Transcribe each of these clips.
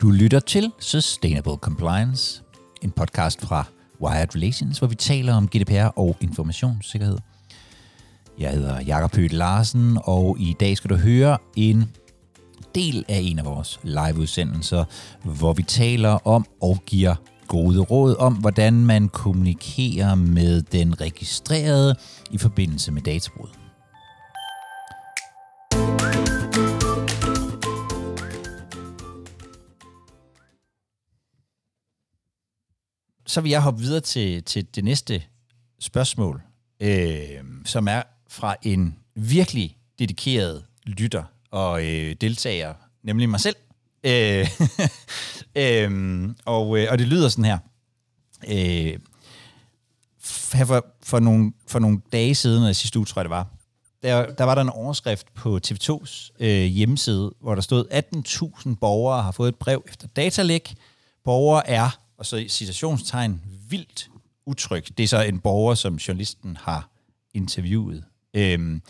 Du lytter til Sustainable Compliance, en podcast fra Wired Relations, hvor vi taler om GDPR og informationssikkerhed. Jeg hedder Jakob Høgh Larsen, og i dag skal du høre en del af en af vores liveudsendelser, hvor vi taler om og giver gode råd om, hvordan man kommunikerer med den registrerede i forbindelse med databrud. Så vil jeg hoppe videre til, til det næste spørgsmål, øh, som er fra en virkelig dedikeret lytter og øh, deltager, nemlig mig selv. Øh, øh, og, øh, og det lyder sådan her. Øh, for, for, nogle, for nogle dage siden, eller sidste uge tror jeg det var, der, der var der en overskrift på TV2's øh, hjemmeside, hvor der stod, 18.000 borgere har fået et brev efter datalæk. Borgere er, og så i citationstegn, vildt utryg. Det er så en borger, som journalisten har interviewet. Øhm,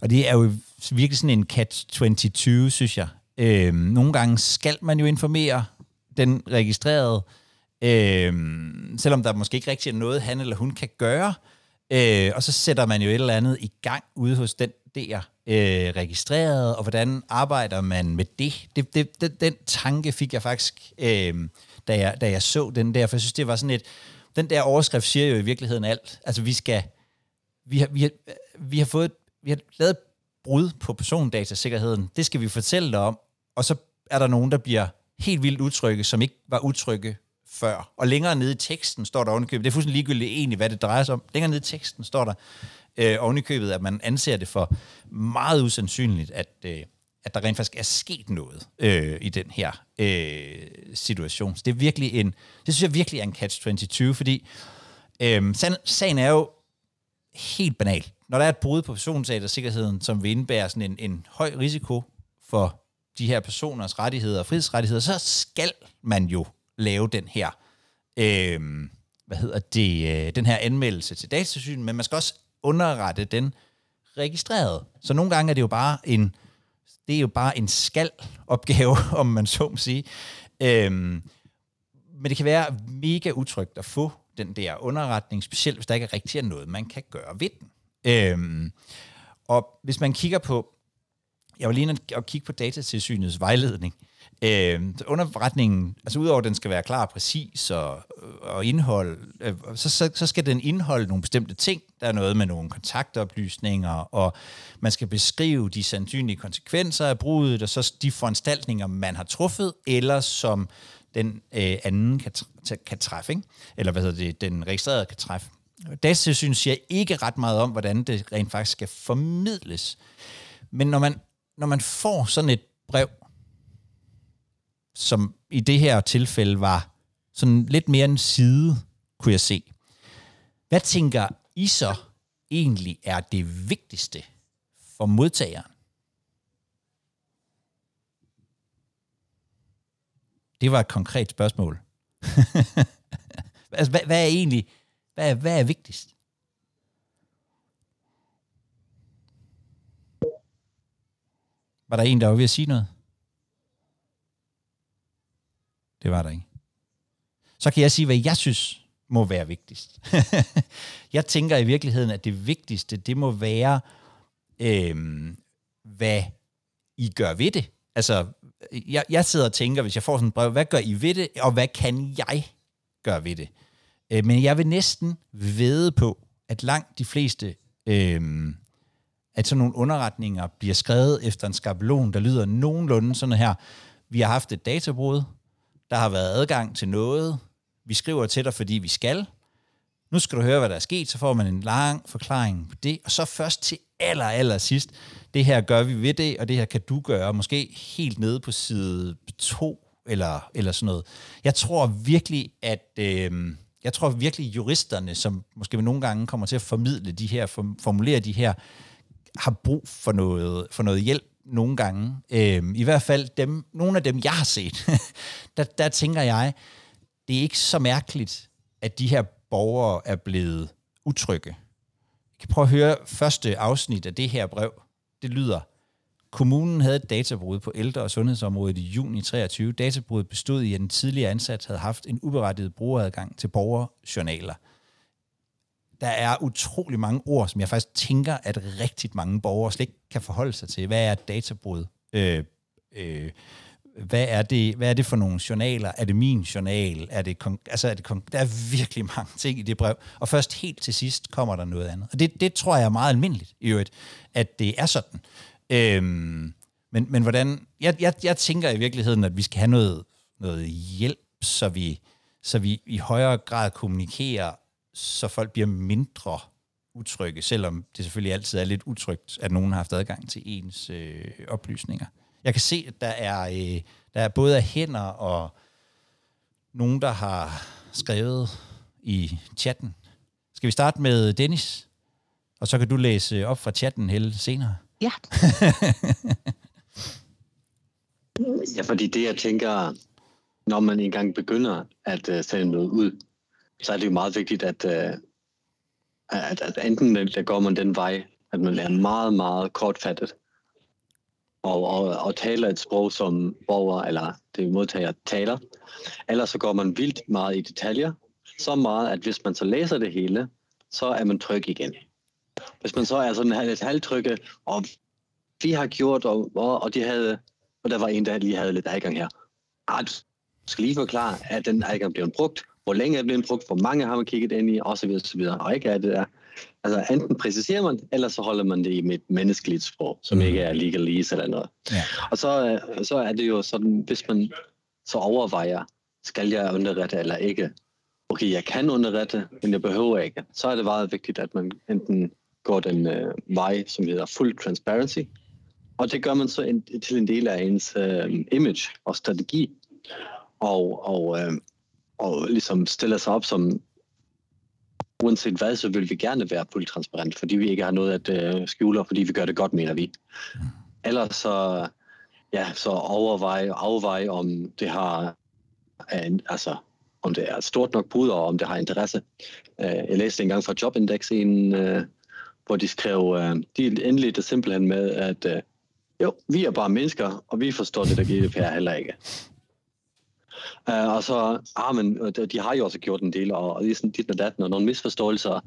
og det er jo virkelig sådan en catch-22, synes jeg. Øh, nogle gange skal man jo informere den registrerede, øh, selvom der måske ikke rigtig er noget, han eller hun kan gøre. Øh, og så sætter man jo et eller andet i gang ude hos den der øh, registrerede, og hvordan arbejder man med det? det, det, det den tanke fik jeg faktisk, øh, da, jeg, da jeg så den der, for jeg synes, det var sådan et, den der overskrift siger jo i virkeligheden alt. Altså, vi skal, vi har, vi har, vi har fået, vi har lavet brud på persondatasikkerheden. Det skal vi fortælle dig om. Og så er der nogen, der bliver helt vildt utrygge, som ikke var utrygge før. Og længere nede i teksten står der ovenikøbet, det er fuldstændig ligegyldigt egentlig, hvad det drejer sig om. Længere nede i teksten står der øh, ovenikøbet, at man anser det for meget usandsynligt, at, øh, at der rent faktisk er sket noget øh, i den her øh, situation. Så det er virkelig en, det synes jeg virkelig er en catch-22, fordi øh, sagen er jo helt banal. Når der er et brud på personsagersikkerheden, som vil indebære sådan en, en høj risiko for de her personers rettigheder og frihedsrettigheder, så skal man jo lave den her, øh, hvad hedder det, øh, den her anmeldelse til datasynet, men man skal også underrette den registreret. Så nogle gange er det jo bare en, det er jo bare en skal-opgave, om man så må sige. Øh, men det kan være mega utrygt at få den der underretning, specielt hvis der ikke rigtig noget, man kan gøre ved den. Øhm, og hvis man kigger på, jeg var lige at kigge på datatilsynets vejledning, Øh, underretningen, altså udover at den skal være klar og præcis og, og indhold, øh, så, så, så skal den indeholde nogle bestemte ting. Der er noget med nogle kontaktoplysninger, og man skal beskrive de sandsynlige konsekvenser af brudet, og så de foranstaltninger, man har truffet, eller som den øh, anden kan, kan træffe, ikke? eller hvad hedder det, den registrerede kan træffe. Datatilsynet siger ikke ret meget om, hvordan det rent faktisk skal formidles. Men når man, når man får sådan et brev, som i det her tilfælde var sådan lidt mere en side, kunne jeg se. Hvad tænker I så egentlig er det vigtigste for modtageren? Det var et konkret spørgsmål. altså, hvad, hvad er egentlig, hvad er, hvad er vigtigst? Var der en, der var ved at sige noget? Det var der ikke. Så kan jeg sige, hvad jeg synes må være vigtigst. jeg tænker i virkeligheden, at det vigtigste, det må være, øh, hvad I gør ved det. Altså, jeg, jeg sidder og tænker, hvis jeg får sådan et brev, hvad gør I ved det, og hvad kan jeg gøre ved det? Øh, men jeg vil næsten vede på, at langt de fleste øh, at sådan nogle underretninger bliver skrevet efter en skabelon, der lyder nogenlunde sådan her. Vi har haft et databrud, der har været adgang til noget, vi skriver til dig, fordi vi skal. Nu skal du høre, hvad der er sket, så får man en lang forklaring på det, og så først til aller, aller sidst, det her gør vi ved det, og det her kan du gøre, måske helt nede på side 2, eller, eller sådan noget. Jeg tror virkelig, at øh, jeg tror virkelig juristerne, som måske nogle gange kommer til at formidle de her, formulere de her, har brug for noget, for noget hjælp nogle gange. Øhm, I hvert fald dem, nogle af dem, jeg har set, der, der tænker jeg, det er ikke så mærkeligt, at de her borgere er blevet utrygge. Jeg kan prøve at høre første afsnit af det her brev. Det lyder, Kommunen havde et databrud på ældre- og sundhedsområdet i juni 23. Databruddet bestod i, at den tidligere ansat havde haft en uberettiget brugeradgang til borgerjournaler. Der er utrolig mange ord, som jeg faktisk tænker, at rigtig mange borgere slet ikke kan forholde sig til. Hvad er et databrud? Øh, øh, hvad er, det, hvad er det for nogle journaler? Er det min journal? Er det, altså er det, der er virkelig mange ting i det brev. Og først helt til sidst kommer der noget andet. Og det, det tror jeg er meget almindeligt i øvrigt, at det er sådan. Øhm, men, men hvordan... Jeg, jeg, jeg tænker i virkeligheden, at vi skal have noget, noget hjælp, så vi, så vi i højere grad kommunikerer, så folk bliver mindre utrygge, selvom det selvfølgelig altid er lidt utrygt, at nogen har haft adgang til ens øh, oplysninger. Jeg kan se, at der er, øh, der er både hænder og nogen, der har skrevet i chatten. Skal vi starte med Dennis? Og så kan du læse op fra chatten hele senere. Ja. ja, fordi det, jeg tænker, når man engang begynder at uh, sende noget ud, så er det jo meget vigtigt, at, uh, at, at enten der går man den vej, at man lærer meget, meget kortfattet, og, og, og taler et sprog, som borger eller det modtager taler. Eller så går man vildt meget i detaljer, så meget, at hvis man så læser det hele, så er man tryg igen. Hvis man så er sådan lidt halvtrygge, og vi har gjort, og, og, og de havde, og der var en, der lige havde lidt adgang her. Ah, du skal lige forklare, at den adgang blev brugt, hvor længe er den blevet brugt, hvor mange har man kigget ind i, osv. osv. Og ikke er det der. Altså enten præciserer man, eller så holder man det i et menneskeligt sprog, som ikke er legalese eller noget. Ja. Og så, øh, så er det jo sådan, hvis man så overvejer, skal jeg underrette eller ikke? Okay, jeg kan underrette, men jeg behøver ikke. Så er det meget vigtigt, at man enten går den øh, vej, som hedder full transparency, og det gør man så en, til en del af ens øh, image og strategi, og, og, øh, og ligesom stiller sig op som, uanset hvad, så vil vi gerne være fuldt transparent, fordi vi ikke har noget at øh, skjule, fordi vi gør det godt, mener vi. Ellers så, ja, så overveje og afveje, om det har en, altså, om det er et stort nok brud, og om det har interesse. Øh, jeg læste engang fra Jobindex en, øh, hvor de skrev, øh, de endelig det simpelthen med, at jo, vi er bare mennesker, og vi forstår det, der GDPR heller ikke. Uh, og så, ah, men de har jo også gjort en del, og, og det er sådan dit og datten, og nogle misforståelser.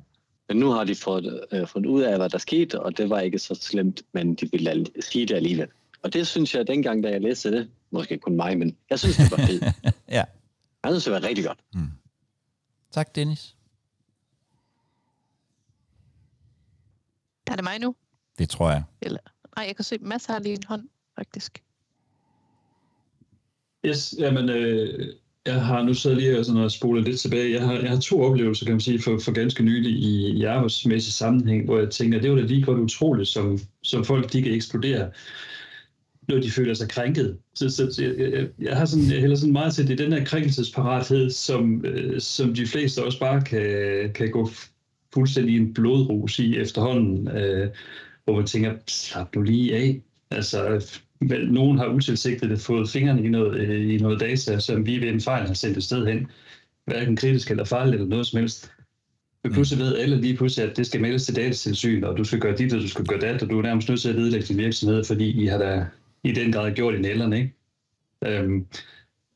Men nu har de fået, uh, fundet ud af, hvad der skete, og det var ikke så slemt, men de ville sige det alligevel. Og det synes jeg, dengang, da jeg læste det, måske kun mig, men jeg synes, det var fedt. ja. Jeg synes, det var rigtig godt. Mm. Tak, Dennis. Er det mig nu? Det tror jeg. Eller, nej, jeg kan se, masser har lige en hånd, faktisk. Yes, jamen, øh, jeg har nu siddet lige og, sådan og spolet lidt tilbage. Jeg har, jeg har to oplevelser, kan man sige, for, for ganske nylig i, i arbejdsmæssig sammenhæng, hvor jeg tænker, det var da lige godt utroligt, som, som folk de kan eksplodere, når de føler sig krænket. Så, så, så jeg, jeg, jeg, har sådan, jeg hælder sådan meget til, det er den her krænkelsesparathed, som, øh, som de fleste også bare kan, kan gå fuldstændig en blodrus i efterhånden, øh, hvor man tænker, slap nu lige af. Altså, vel, nogen har utilsigtet fået fingrene i noget, øh, i noget data, som vi ved en fejl har sendt et sted hen. Hverken kritisk eller fejl eller noget som helst. Men pludselig ved alle lige pludselig, at det skal meldes til datatilsyn, og du skal gøre dit, og du skal gøre dat, og du er nærmest nødt til at vedlægge din virksomhed, fordi I har da i den grad gjort i nælderne, ikke? Øhm,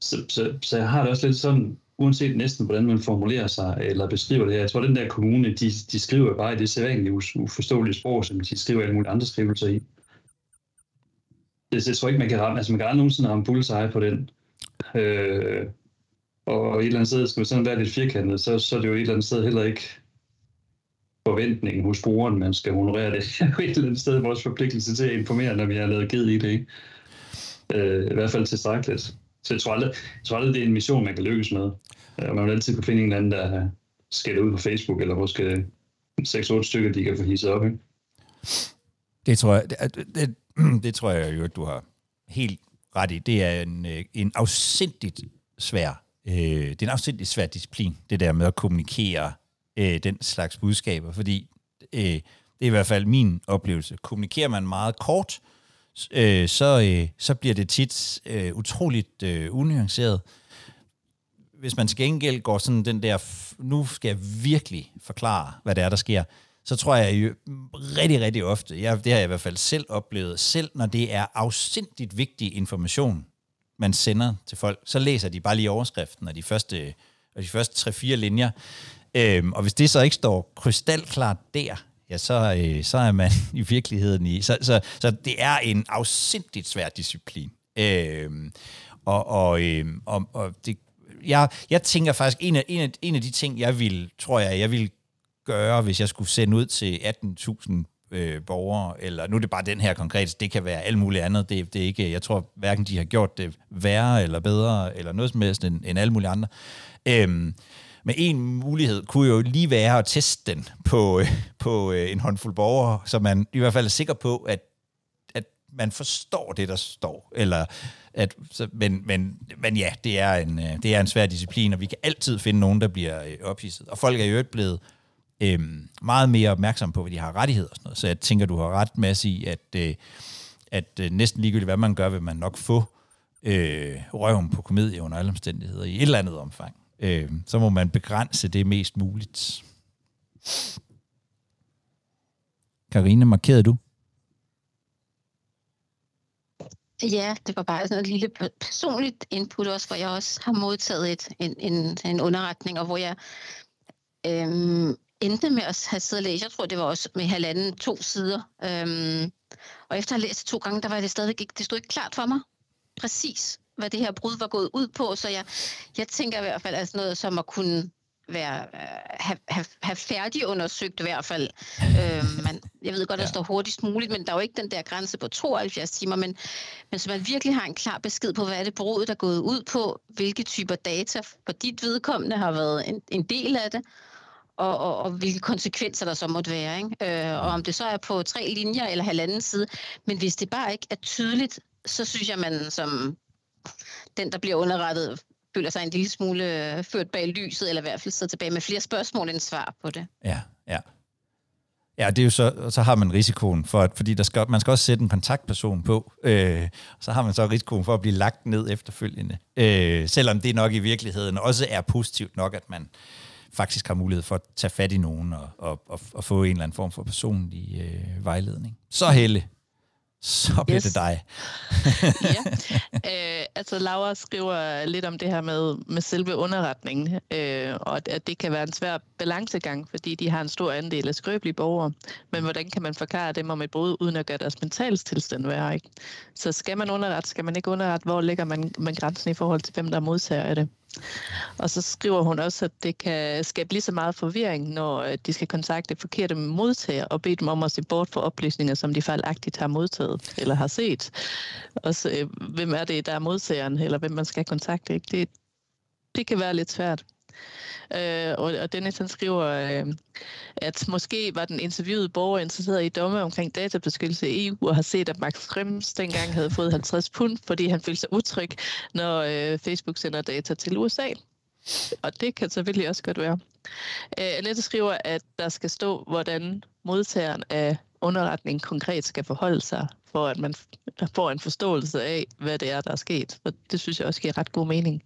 så, så, så jeg har det også lidt sådan, uanset næsten hvordan man formulerer sig eller beskriver det her. Jeg tror, at den der kommune, de, de skriver bare i det sædvanlige uforståelige sprog, som de skriver alle mulige andre skrivelser i. Det, jeg tror ikke, man kan ramme, altså man kan aldrig nogensinde ramme bullseye på den. Øh, og et eller andet sted skal man sådan være lidt firkantet, så, så er det jo et eller andet sted heller ikke forventningen hos brugeren, man skal honorere det. Det er jo et eller andet sted vores forpligtelse til at informere, når vi har lavet ged i det. Ikke? Øh, I hvert fald tilstrækkeligt. Så jeg tror, aldrig, jeg tror aldrig, det er en mission, man kan lykkes med. Øh, og man vil altid kunne finde en anden, der skal ud på Facebook, eller måske 6-8 stykker, de kan få hisset op. Ikke? Det tror jeg, det, det, det tror jeg jo, at du har helt ret i. Det er en, øh, en afsindigt svær, øh, det er en afsindigt svær disciplin, det der med at kommunikere øh, den slags budskaber, fordi øh, det er i hvert fald min oplevelse. Kommunikerer man meget kort, øh, så, øh, så bliver det tit øh, utroligt øh, unuanceret. hvis man til gengæld går sådan den der, nu skal jeg virkelig forklare, hvad det er, der sker, så tror jeg jo rigtig, rigtig ofte, jeg, det har jeg i hvert fald selv oplevet, selv når det er afsindigt vigtig information, man sender til folk, så læser de bare lige overskriften og de første, og de første 3-4 linjer. Øhm, og hvis det så ikke står krystalklart der, ja, så, øh, så er man i virkeligheden i. Så, så, så det er en afsindigt svær disciplin. Øhm, og, og, øhm, og, og det, jeg, jeg tænker faktisk, en af, en, af, en af de ting, jeg vil, tror jeg, jeg vil gøre, hvis jeg skulle sende ud til 18.000 øh, borgere, eller nu er det bare den her konkret, det kan være alt muligt andet, det, det er ikke, jeg tror hverken de har gjort det værre eller bedre, eller noget som helst end, end alle mulige andre. Øhm, men en mulighed kunne jo lige være at teste den på, øh, på øh, en håndfuld borgere, så man i hvert fald er sikker på, at, at man forstår det, der står. Eller at, så, men, men, men ja, det er, en, øh, det er en svær disciplin, og vi kan altid finde nogen, der bliver øh, ophidset. Og folk er jo ikke blevet øh, Øhm, meget mere opmærksom på, hvad de har rettigheder og sådan noget. Så jeg tænker, du har ret med i, at, øh, at øh, næsten ligegyldigt, hvad man gør, vil man nok få øh, røven på komedie under alle omstændigheder i et eller andet omfang. Øh, så må man begrænse det mest muligt. Karine, markerede du? Ja, det var bare sådan et lille personligt input også, hvor jeg også har modtaget et, en, en, en underretning, og hvor jeg øhm, endte med at have siddet og læst. Jeg tror, det var også med halvanden to sider. Øhm, og efter at have læst det to gange, der var det stadigvæk ikke, det stod ikke klart for mig præcis, hvad det her brud var gået ud på. Så jeg, jeg tænker i hvert fald, at noget som at kunne være, have, have, have færdigundersøgt i hvert fald. Øh, man, jeg ved godt, at der ja. står hurtigst muligt, men der er jo ikke den der grænse på 72 timer, men, men så man virkelig har en klar besked på, hvad er det brudet, der er gået ud på, hvilke typer data for dit vedkommende har været en, en del af det, og, og, og hvilke konsekvenser der så måtte være. Ikke? Øh, og om det så er på tre linjer eller halvanden side, men hvis det bare ikke er tydeligt, så synes jeg, man som den, der bliver underrettet, føler sig en lille smule øh, ført bag lyset, eller i hvert fald sidder tilbage med flere spørgsmål end svar på det. Ja, ja. Ja, det er jo så, så har man risikoen for, at, fordi der skal, man skal også sætte en kontaktperson på, øh, så har man så risikoen for at blive lagt ned efterfølgende. Øh, selvom det nok i virkeligheden også er positivt nok, at man faktisk har mulighed for at tage fat i nogen og, og, og, og få en eller anden form for personlig øh, vejledning. Så Helle, så bliver yes. det dig. ja, øh, altså Laura skriver lidt om det her med, med selve underretningen, øh, og at, at det kan være en svær balancegang, fordi de har en stor andel af skrøbelige borgere. Men hvordan kan man forklare dem om et brud, uden at gøre deres mentalstilstand værre? Ikke? Så skal man underrette, skal man ikke underrette, hvor ligger man, man grænsen i forhold til, hvem der modtager af det? Og så skriver hun også, at det kan skabe lige så meget forvirring, når øh, de skal kontakte forkerte modtager og bede dem om at se bort for oplysninger, som de fejlagtigt har modtaget eller har set. Og så, øh, hvem er det, der er modtageren, eller hvem man skal kontakte. Ikke? Det, det kan være lidt svært. Øh, og, og Dennis han skriver, øh, at måske var den interviewede borger interesseret i domme omkring databeskyttelse i EU, og har set, at Max Schrems dengang havde fået 50 pund, fordi han følte sig utryg, når øh, Facebook sender data til USA. Og det kan selvfølgelig også godt være. Øh, Annette skriver, at der skal stå, hvordan modtageren af underretning konkret skal forholde sig, for at man får en forståelse af, hvad det er, der er sket. Og det synes jeg også giver ret god mening.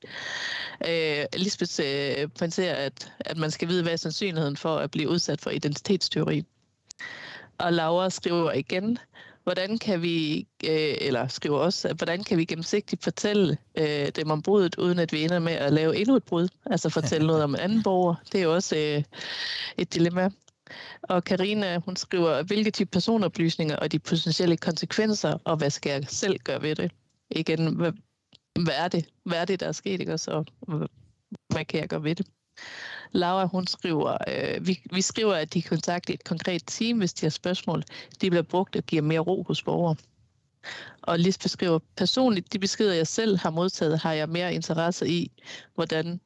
Øh, Lisbeth øh, pointerer, at, at man skal vide, hvad er sandsynligheden for at blive udsat for identitetsteori. Og Laura skriver igen, hvordan kan vi, øh, eller skriver også, at hvordan kan vi gennemsigtigt fortælle øh, dem om brudet, uden at vi ender med at lave endnu et brud, altså fortælle noget om en anden borger. Det er jo også øh, et dilemma. Og Karina, hun skriver, hvilke type personoplysninger og de potentielle konsekvenser, og hvad skal jeg selv gøre ved det? Igen, hvad, hvad er det? Hvad er det, der er sket, ikke? Og så, hvad kan jeg gøre ved det? Laura, hun skriver, øh, vi, vi skriver, at de kontakter et konkret team, hvis de har spørgsmål. De bliver brugt og giver mere ro hos borgere. Og Lis beskriver, personligt, de beskeder, jeg selv har modtaget, har jeg mere interesse i, hvordan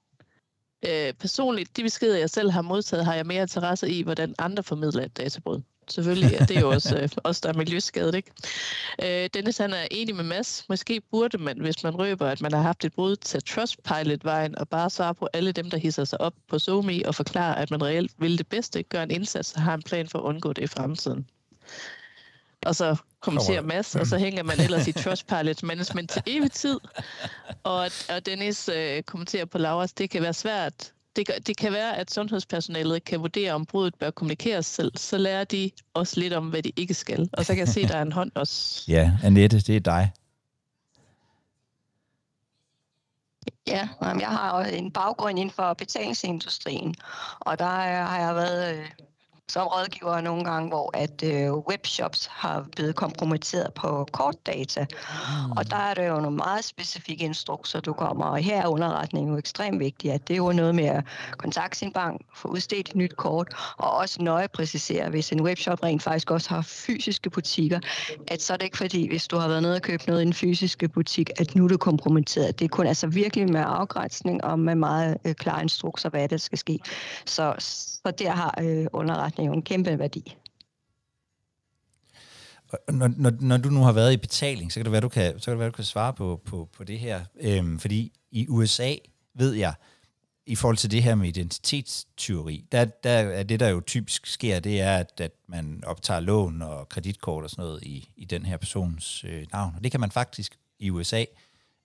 øh, personligt, de beskeder, jeg selv har modtaget, har jeg mere interesse i, hvordan andre formidler et databrud. Selvfølgelig, ja, det er jo også øh, os, der er miljøskadet, ikke? Øh, Dennis, han er enig med Mads. Måske burde man, hvis man røber, at man har haft et brud til Trustpilot-vejen, og bare svare på alle dem, der hisser sig op på SoMe og forklare, at man reelt vil det bedste, gøre en indsats og har en plan for at undgå det i fremtiden. Og så kommenterer Mads, og så hænger man ellers i Trustpilot Management til evig tid. Og, og Dennis øh, kommenterer på Lauras, det kan være svært. Det, det kan være, at sundhedspersonalet kan vurdere, om brudet bør kommunikeres selv. Så lærer de også lidt om, hvad de ikke skal. Og så kan jeg se, at der er en hånd også. Ja, Annette, det er dig. Ja, jeg har en baggrund inden for betalingsindustrien, og der har jeg været øh, som rådgiver nogle gange, hvor at øh, webshops har blevet kompromitteret på kortdata. Mm. Og der er der jo nogle meget specifikke instrukser, du kommer, og her er underretningen jo ekstremt vigtig, at det er jo noget med at kontakte sin bank, få udstedt et nyt kort, og også nøje præcisere, hvis en webshop rent faktisk også har fysiske butikker, at så er det ikke fordi, hvis du har været nede og købt noget i en fysiske butik, at nu er det kompromitteret. Det er kun altså virkelig med afgrænsning og med meget øh, klare instrukser, hvad der skal ske. Så, så der har øh, underretningen jo en kæmpe værdi. Når, når, når du nu har været i betaling, så kan det være, du kan, så kan, det være, du kan svare på, på, på det her. Øhm, fordi i USA ved jeg, i forhold til det her med identitetstyveri, der, der er det, der jo typisk sker, det er, at, at man optager lån og kreditkort og sådan noget i, i den her persons øh, navn. Og det kan man faktisk i USA,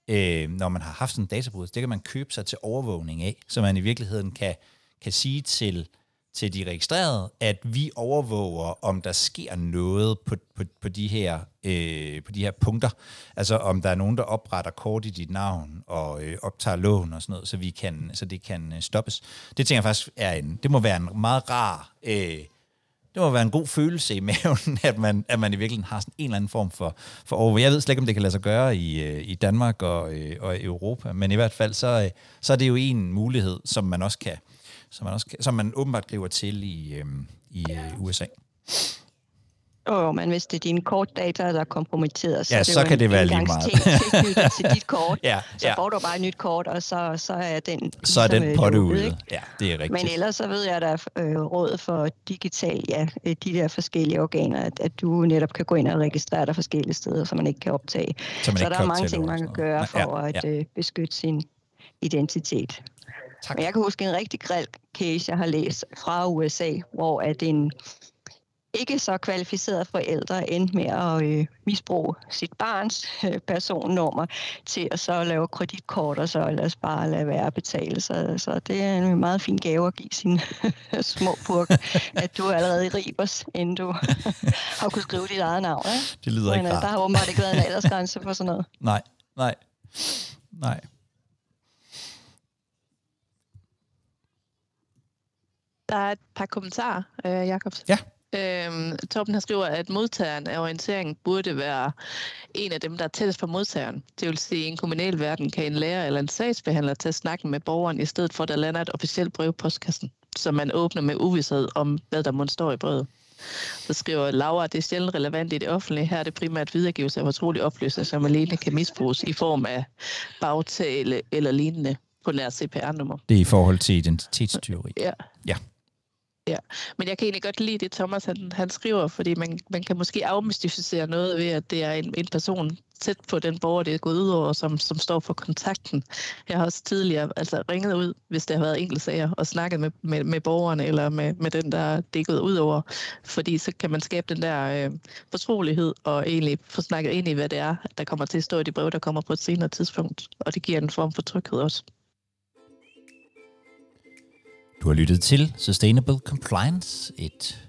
øh, når man har haft sådan en databrud, det kan man købe sig til overvågning af, så man i virkeligheden kan, kan sige til til de registrerede, at vi overvåger, om der sker noget på, på, på, de her, øh, på de her punkter. Altså om der er nogen, der opretter kort i dit navn og øh, optager lån og sådan noget, så, vi kan, så det kan øh, stoppes. Det tænker jeg faktisk er en, det må være en meget rar, øh, det må være en god følelse i maven, at man, at man i virkeligheden har sådan en eller anden form for, for overvågning. Jeg ved slet ikke, om det kan lade sig gøre i, øh, i Danmark og, øh, og i Europa, men i hvert fald så, øh, så er det jo en mulighed, som man også kan, som man, også, som man åbenbart griber til i, øh, i øh, USA. Jo, men hvis det er dine kortdata, der er kompromitteret, så, ja, så, så kan det være lige meget. til dit kort, ja, så får du bare et nyt kort, og så, så er den Så er den potte ude. Ja, det er rigtigt. Men ellers så ved jeg, at der er øh, råd for digital, ja, øh, de der forskellige organer, at, at du netop kan gå ind og registrere dig forskellige steder, så man ikke kan optage. Så, så der er mange ting, man kan gøre for ja, ja. at øh, beskytte sin identitet. Tak. Men jeg kan huske en rigtig græld case, jeg har læst fra USA, hvor at en ikke så kvalificeret forældre endte med at øh, misbruge sit barns øh, personnummer til at så lave kreditkort og så ellers bare lade være at betale. Så, så det er en meget fin gave at give sin små purk, at du er allerede Ribers, inden du har kunnet skrive dit eget navn. Ikke? Det lyder Men, ikke rart. Der har åbenbart ikke været en aldersgrænse for sådan noget. Nej, nej, nej. Der er et par kommentarer, øh, Jacobs. Ja. Øhm, Torben har skriver, at modtageren af orientering burde være en af dem, der er tættest på modtageren. Det vil sige, at i en kommunal verden kan en lærer eller en sagsbehandler tage snakken med borgeren, i stedet for at der lander et officielt brev i postkassen, som man åbner med uvidshed om, hvad der må stå i brevet. Så skriver Laura, at det er sjældent relevant i det offentlige. Her er det primært videregivelse af fortrolige oplysninger, som alene kan misbruges i form af bagtale eller lignende på nær CPR-nummer. Det er i forhold til identitetstyveri. Ja. Ja. Ja, men jeg kan egentlig godt lide det, Thomas han, han skriver, fordi man, man kan måske afmystificere noget ved, at det er en, en person tæt på den borger, det er gået ud over, som, som står for kontakten. Jeg har også tidligere altså, ringet ud, hvis der har været enkelte sager, og snakket med, med, med borgerne eller med, med den, der det er gået ud over. Fordi så kan man skabe den der øh, fortrolighed og egentlig få snakket ind i, hvad det er, der kommer til at stå i de brev, der kommer på et senere tidspunkt. Og det giver en form for tryghed også. Du har lyttet til Sustainable Compliance, et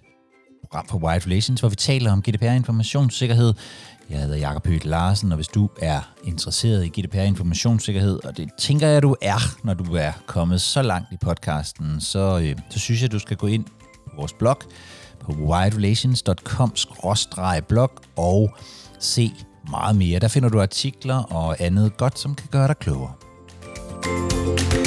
program for Wide Relations, hvor vi taler om GDPR-informationssikkerhed. Jeg hedder Jakob Høgh Larsen, og hvis du er interesseret i GDPR-informationssikkerhed, og det tænker jeg, du er, når du er kommet så langt i podcasten, så, øh, så synes jeg, du skal gå ind på vores blog på widerelations.com-blog og se meget mere. Der finder du artikler og andet godt, som kan gøre dig klogere. thank you